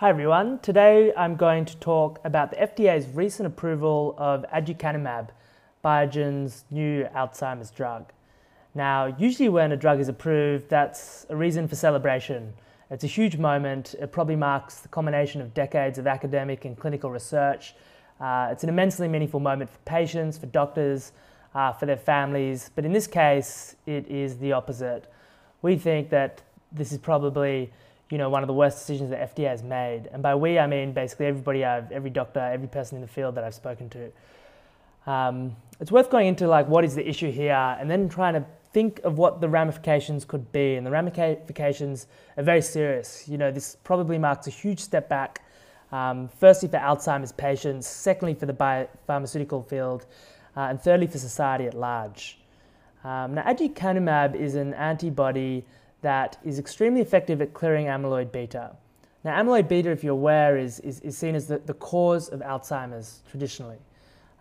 Hi everyone. Today I'm going to talk about the FDA's recent approval of aducanumab, Biogen's new Alzheimer's drug. Now, usually when a drug is approved, that's a reason for celebration. It's a huge moment. It probably marks the culmination of decades of academic and clinical research. Uh, it's an immensely meaningful moment for patients, for doctors, uh, for their families. But in this case, it is the opposite. We think that this is probably you know, one of the worst decisions that FDA has made. And by we, I mean basically everybody I've, every doctor, every person in the field that I've spoken to. Um, it's worth going into like what is the issue here and then trying to think of what the ramifications could be. And the ramifications are very serious. You know, this probably marks a huge step back, um, firstly for Alzheimer's patients, secondly for the biopharmaceutical field, uh, and thirdly for society at large. Um, now, aducanumab is an antibody that is extremely effective at clearing amyloid beta. Now, amyloid beta, if you're aware, is, is, is seen as the, the cause of Alzheimer's traditionally.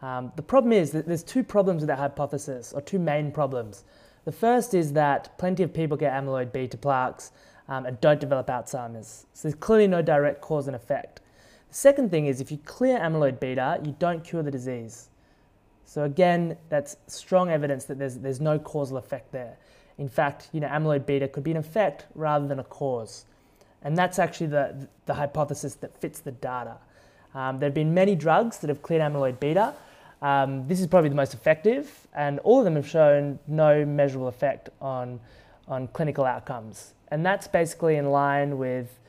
Um, the problem is that there's two problems with that hypothesis, or two main problems. The first is that plenty of people get amyloid beta plaques um, and don't develop Alzheimer's. So there's clearly no direct cause and effect. The second thing is if you clear amyloid beta, you don't cure the disease. So again, that's strong evidence that there's, there's no causal effect there. In fact, you know, amyloid beta could be an effect rather than a cause. And that's actually the, the hypothesis that fits the data. Um, there have been many drugs that have cleared amyloid beta. Um, this is probably the most effective, and all of them have shown no measurable effect on, on clinical outcomes. And that's basically in line with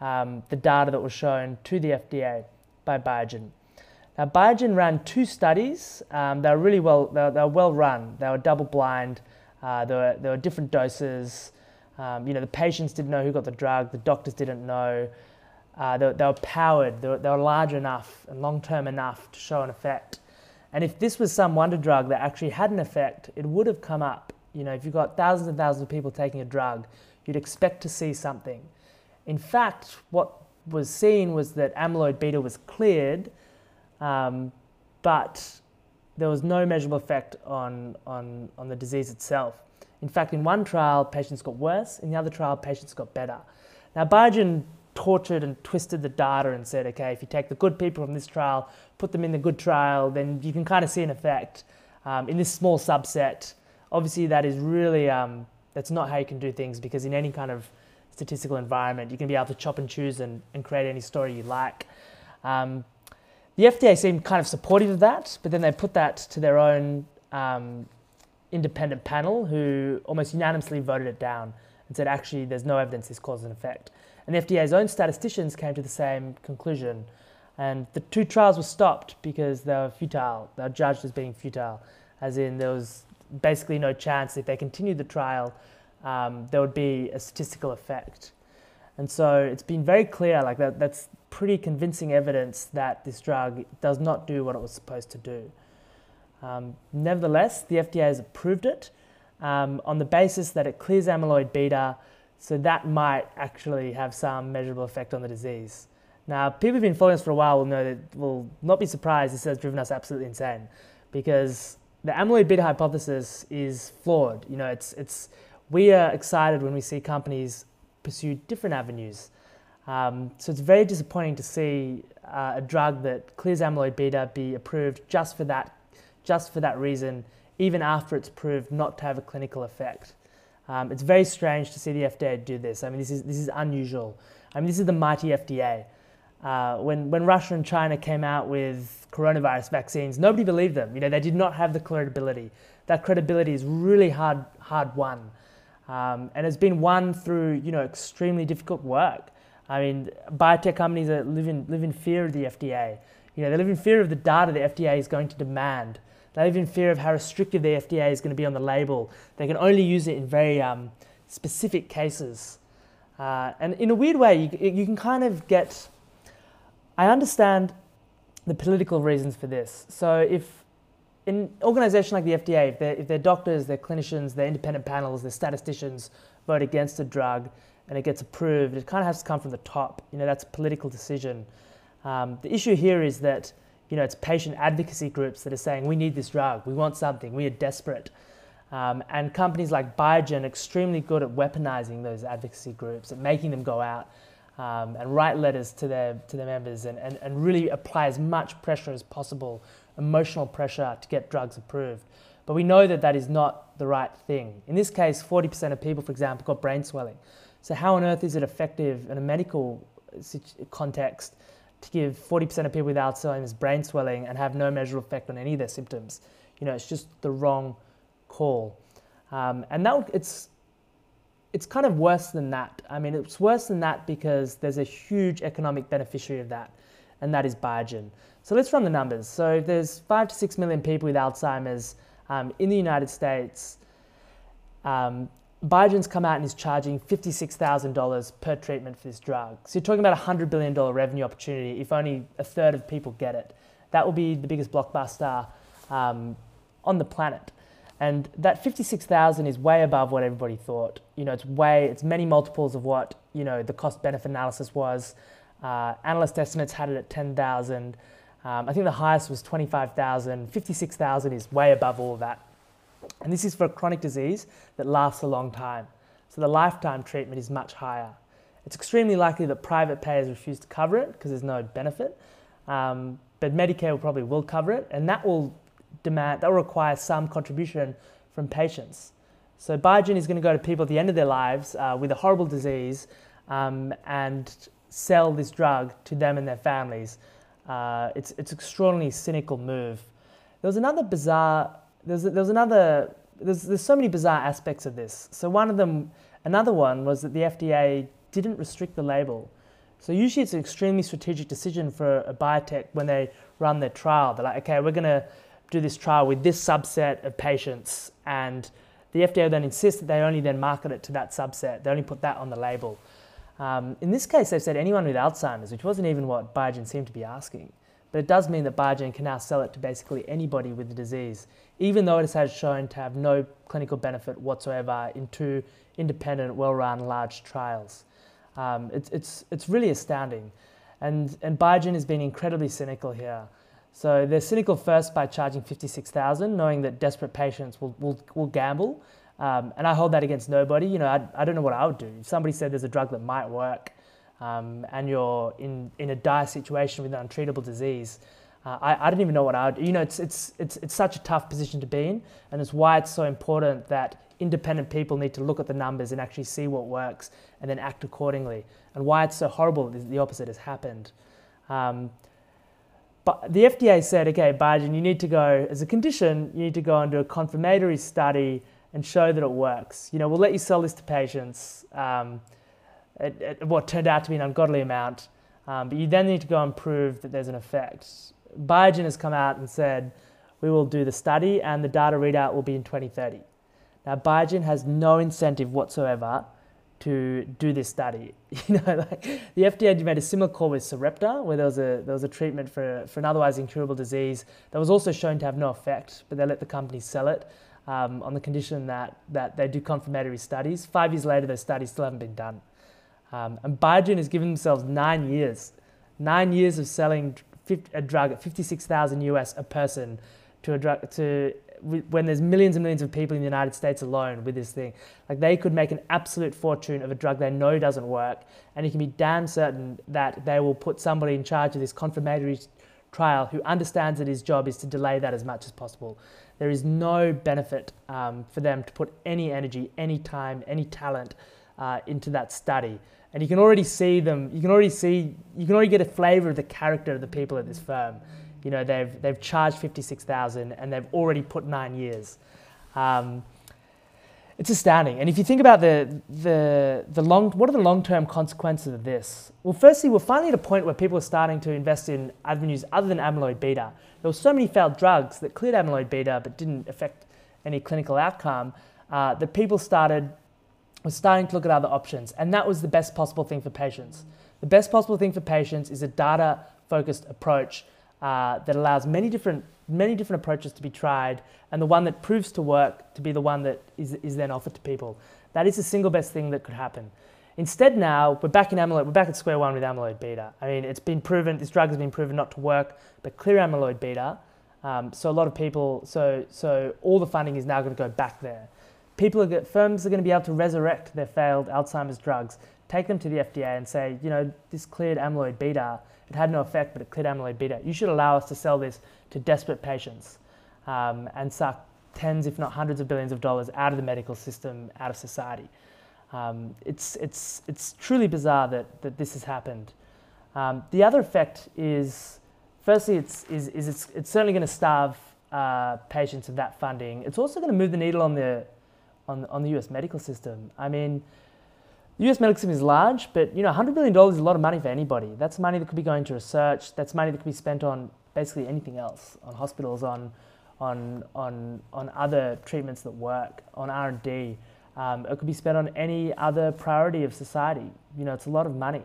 um, the data that was shown to the FDA by Biogen. Now, Biogen ran two studies. Um, they were really well, they were, they were well run. They were double blind. Uh, there, were, there were different doses. Um, you know, the patients didn't know who got the drug, the doctors didn't know. Uh, they, they, were powered, they were, they were large enough and long term enough to show an effect. And if this was some wonder drug that actually had an effect, it would have come up. You know, if you've got thousands and thousands of people taking a drug, you'd expect to see something. In fact, what was seen was that amyloid beta was cleared, um, but there was no measurable effect on, on, on the disease itself. In fact, in one trial, patients got worse. In the other trial, patients got better. Now, Biogen tortured and twisted the data and said, okay, if you take the good people from this trial, put them in the good trial, then you can kind of see an effect um, in this small subset. Obviously, that is really, um, that's not how you can do things because in any kind of statistical environment, you can be able to chop and choose and, and create any story you like. Um, the FDA seemed kind of supportive of that, but then they put that to their own um, independent panel who almost unanimously voted it down and said actually there's no evidence this causes an effect. And the FDA's own statisticians came to the same conclusion. And the two trials were stopped because they were futile. They were judged as being futile, as in there was basically no chance if they continued the trial, um, there would be a statistical effect. And so it's been very clear, like that, that's pretty convincing evidence that this drug does not do what it was supposed to do. Um, nevertheless, the FDA has approved it um, on the basis that it clears amyloid beta, so that might actually have some measurable effect on the disease. Now, people who've been following us for a while will know that will not be surprised this has driven us absolutely insane because the amyloid beta hypothesis is flawed. You know, it's, it's, we are excited when we see companies pursue different avenues. Um, so it's very disappointing to see uh, a drug that clears amyloid beta be approved just for that, just for that reason, even after it's proved not to have a clinical effect. Um, it's very strange to see the FDA do this. I mean, this is, this is unusual. I mean, this is the mighty FDA. Uh, when, when Russia and China came out with coronavirus vaccines, nobody believed them. You know, they did not have the credibility. That credibility is really hard, hard won. Um, and it's been won through you know extremely difficult work. I mean, biotech companies that live in live in fear of the FDA. You know, they live in fear of the data the FDA is going to demand. They live in fear of how restrictive the FDA is going to be on the label. They can only use it in very um, specific cases. Uh, and in a weird way, you, you can kind of get. I understand the political reasons for this. So if an organization like the FDA, if, if their doctors, their clinicians, their independent panels, their statisticians vote against a drug and it gets approved, it kind of has to come from the top. You know, that's a political decision. Um, the issue here is that, you know, it's patient advocacy groups that are saying, we need this drug, we want something, we are desperate. Um, and companies like Biogen are extremely good at weaponizing those advocacy groups, at making them go out um, and write letters to their, to their members and, and, and really apply as much pressure as possible, emotional pressure to get drugs approved. But we know that that is not the right thing. In this case, 40% of people, for example, got brain swelling. So, how on earth is it effective in a medical context to give 40% of people with Alzheimer's brain swelling and have no measurable effect on any of their symptoms? You know, it's just the wrong call. Um, and that it's it's kind of worse than that. I mean, it's worse than that because there's a huge economic beneficiary of that, and that is Biogen. So let's run the numbers. So there's five to six million people with Alzheimer's um, in the United States. Um, Biogen's come out and is charging $56,000 per treatment for this drug. So you're talking about a $100 billion revenue opportunity if only a third of people get it. That will be the biggest blockbuster um, on the planet. And that 56,000 is way above what everybody thought. You know, it's way, it's many multiples of what, you know, the cost benefit analysis was. Uh, analyst estimates had it at 10,000. Um, I think the highest was 25,000. 56,000 is way above all of that. And this is for a chronic disease that lasts a long time. So the lifetime treatment is much higher. It's extremely likely that private payers refuse to cover it because there's no benefit. Um, but Medicare will probably will cover it, and that will demand that will require some contribution from patients. So Biogen is going to go to people at the end of their lives uh, with a horrible disease um, and sell this drug to them and their families. Uh, it's it's an extraordinarily cynical move. There was another bizarre. There's there's another. There's there's so many bizarre aspects of this. So one of them, another one was that the FDA didn't restrict the label. So usually it's an extremely strategic decision for a biotech when they run their trial. They're like, okay, we're going to do this trial with this subset of patients, and the FDA then insists that they only then market it to that subset. They only put that on the label. Um, in this case, they've said anyone with Alzheimer's, which wasn't even what Biogen seemed to be asking. But it does mean that Biogen can now sell it to basically anybody with the disease, even though it has shown to have no clinical benefit whatsoever in two independent, well-run, large trials. Um, it's, it's, it's really astounding. And, and Biogen has been incredibly cynical here. So they're cynical first by charging 56,000, knowing that desperate patients will, will, will gamble. Um, and I hold that against nobody. You know, I, I don't know what I would do. If somebody said there's a drug that might work um, and you're in, in a dire situation with an untreatable disease, uh, I, I don't even know what I would. You know, it's, it's, it's, it's such a tough position to be in. And it's why it's so important that independent people need to look at the numbers and actually see what works and then act accordingly. And why it's so horrible that the opposite has happened. Um, but the FDA said, okay, Biogen, you need to go, as a condition, you need to go and do a confirmatory study and show that it works. You know, we'll let you sell this to patients um, at, at, what turned out to be an ungodly amount, um, but you then need to go and prove that there's an effect. Biogen has come out and said, we will do the study and the data readout will be in 2030. Now, Biogen has no incentive whatsoever to do this study. You know, like the FDA made a similar call with Sarepta, where there was a there was a treatment for for an otherwise incurable disease that was also shown to have no effect, but they let the company sell it um, on the condition that that they do confirmatory studies. Five years later, those studies still haven't been done, um, and Biogen has given themselves nine years, nine years of selling a drug at fifty six thousand US a person to a drug to when there's millions and millions of people in the United States alone with this thing, like they could make an absolute fortune of a drug they know doesn't work, and you can be damn certain that they will put somebody in charge of this confirmatory trial who understands that his job is to delay that as much as possible. There is no benefit um, for them to put any energy, any time, any talent uh, into that study. And you can already see them, you can already see, you can already get a flavor of the character of the people at this firm you know, they've, they've charged 56,000 and they've already put nine years. Um, it's astounding. And if you think about the, the, the long, what are the long-term consequences of this? Well, firstly, we're finally at a point where people are starting to invest in avenues other than amyloid beta. There were so many failed drugs that cleared amyloid beta but didn't affect any clinical outcome uh, that people started was starting to look at other options. And that was the best possible thing for patients. The best possible thing for patients is a data-focused approach uh, that allows many different, many different approaches to be tried, and the one that proves to work to be the one that is, is then offered to people. That is the single best thing that could happen. Instead, now we're back in amyloid. We're back at square one with amyloid beta. I mean, it's been proven. This drug has been proven not to work, but clear amyloid beta. Um, so a lot of people. So so all the funding is now going to go back there. People are firms are going to be able to resurrect their failed Alzheimer's drugs take them to the FDA and say, you know, this cleared amyloid beta, it had no effect, but it cleared amyloid beta. You should allow us to sell this to desperate patients um, and suck tens, if not hundreds of billions of dollars out of the medical system, out of society. Um, it's, it's, it's truly bizarre that, that this has happened. Um, the other effect is, firstly, it's, is, is it's, it's certainly going to starve uh, patients of that funding. It's also going to move the needle on the, on, on the US medical system. I mean, the US medical system is large, but you know, $100 billion is a lot of money for anybody. That's money that could be going to research. That's money that could be spent on basically anything else, on hospitals, on, on, on, on other treatments that work, on R&D. Um, it could be spent on any other priority of society. You know, it's a lot of money.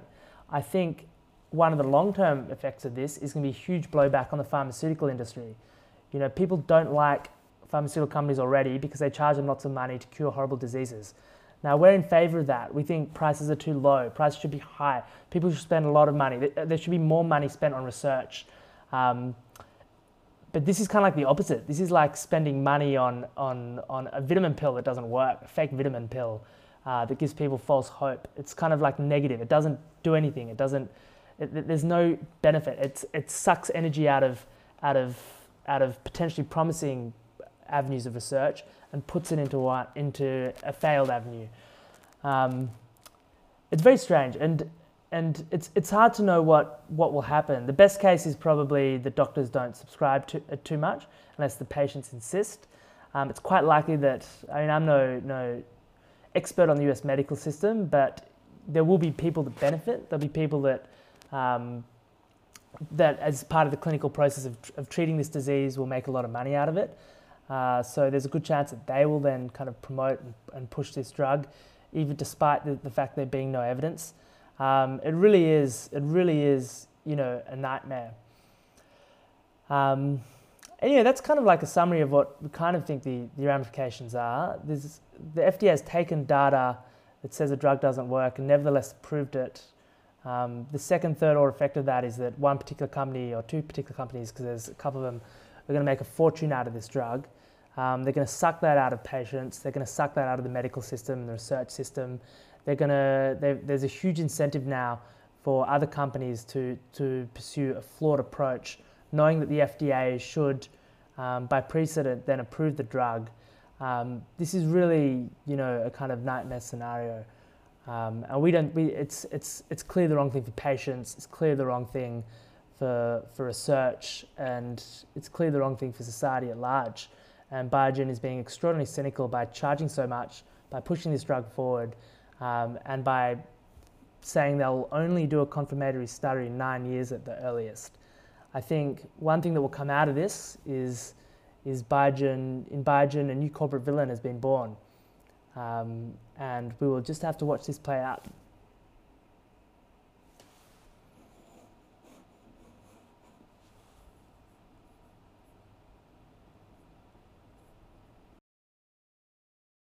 I think one of the long-term effects of this is going to be a huge blowback on the pharmaceutical industry. You know, people don't like pharmaceutical companies already because they charge them lots of money to cure horrible diseases. Now, we're in favor of that. We think prices are too low. Prices should be high. People should spend a lot of money. There should be more money spent on research. Um, but this is kind of like the opposite. This is like spending money on, on, on a vitamin pill that doesn't work, a fake vitamin pill uh, that gives people false hope. It's kind of like negative. It doesn't do anything. It doesn't, it, there's no benefit. It's, it sucks energy out of, out, of, out of potentially promising avenues of research and puts it into, into a failed avenue. Um, it's very strange. And and it's, it's hard to know what, what will happen. The best case is probably the doctors don't subscribe to uh, too much unless the patients insist. Um, it's quite likely that, I mean, I'm no, no expert on the US medical system, but there will be people that benefit. There'll be people that, um, that as part of the clinical process of, of treating this disease will make a lot of money out of it. Uh, so there's a good chance that they will then kind of promote and, and push this drug, even despite the, the fact there being no evidence. Um, it really is, it really is, you know, a nightmare. Um, anyway, that's kind of like a summary of what we kind of think the, the ramifications are. There's, the FDA has taken data that says a drug doesn't work and nevertheless approved it. Um, the second, third order effect of that is that one particular company or two particular companies, because there's a couple of them, are going to make a fortune out of this drug. Um, they're going to suck that out of patients. They're going to suck that out of the medical system, the research system. They're gonna, there's a huge incentive now for other companies to, to pursue a flawed approach, knowing that the FDA should, um, by precedent, then approve the drug. Um, this is really, you know, a kind of nightmare scenario. Um, and we don't, we, it's, it's, it's clear the wrong thing for patients, it's clear the wrong thing for, for research, and it's clearly the wrong thing for society at large. And Biogen is being extraordinarily cynical by charging so much, by pushing this drug forward, um, and by saying they'll only do a confirmatory study in nine years at the earliest. I think one thing that will come out of this is, is Biogen, in Biogen, a new corporate villain has been born. Um, and we will just have to watch this play out.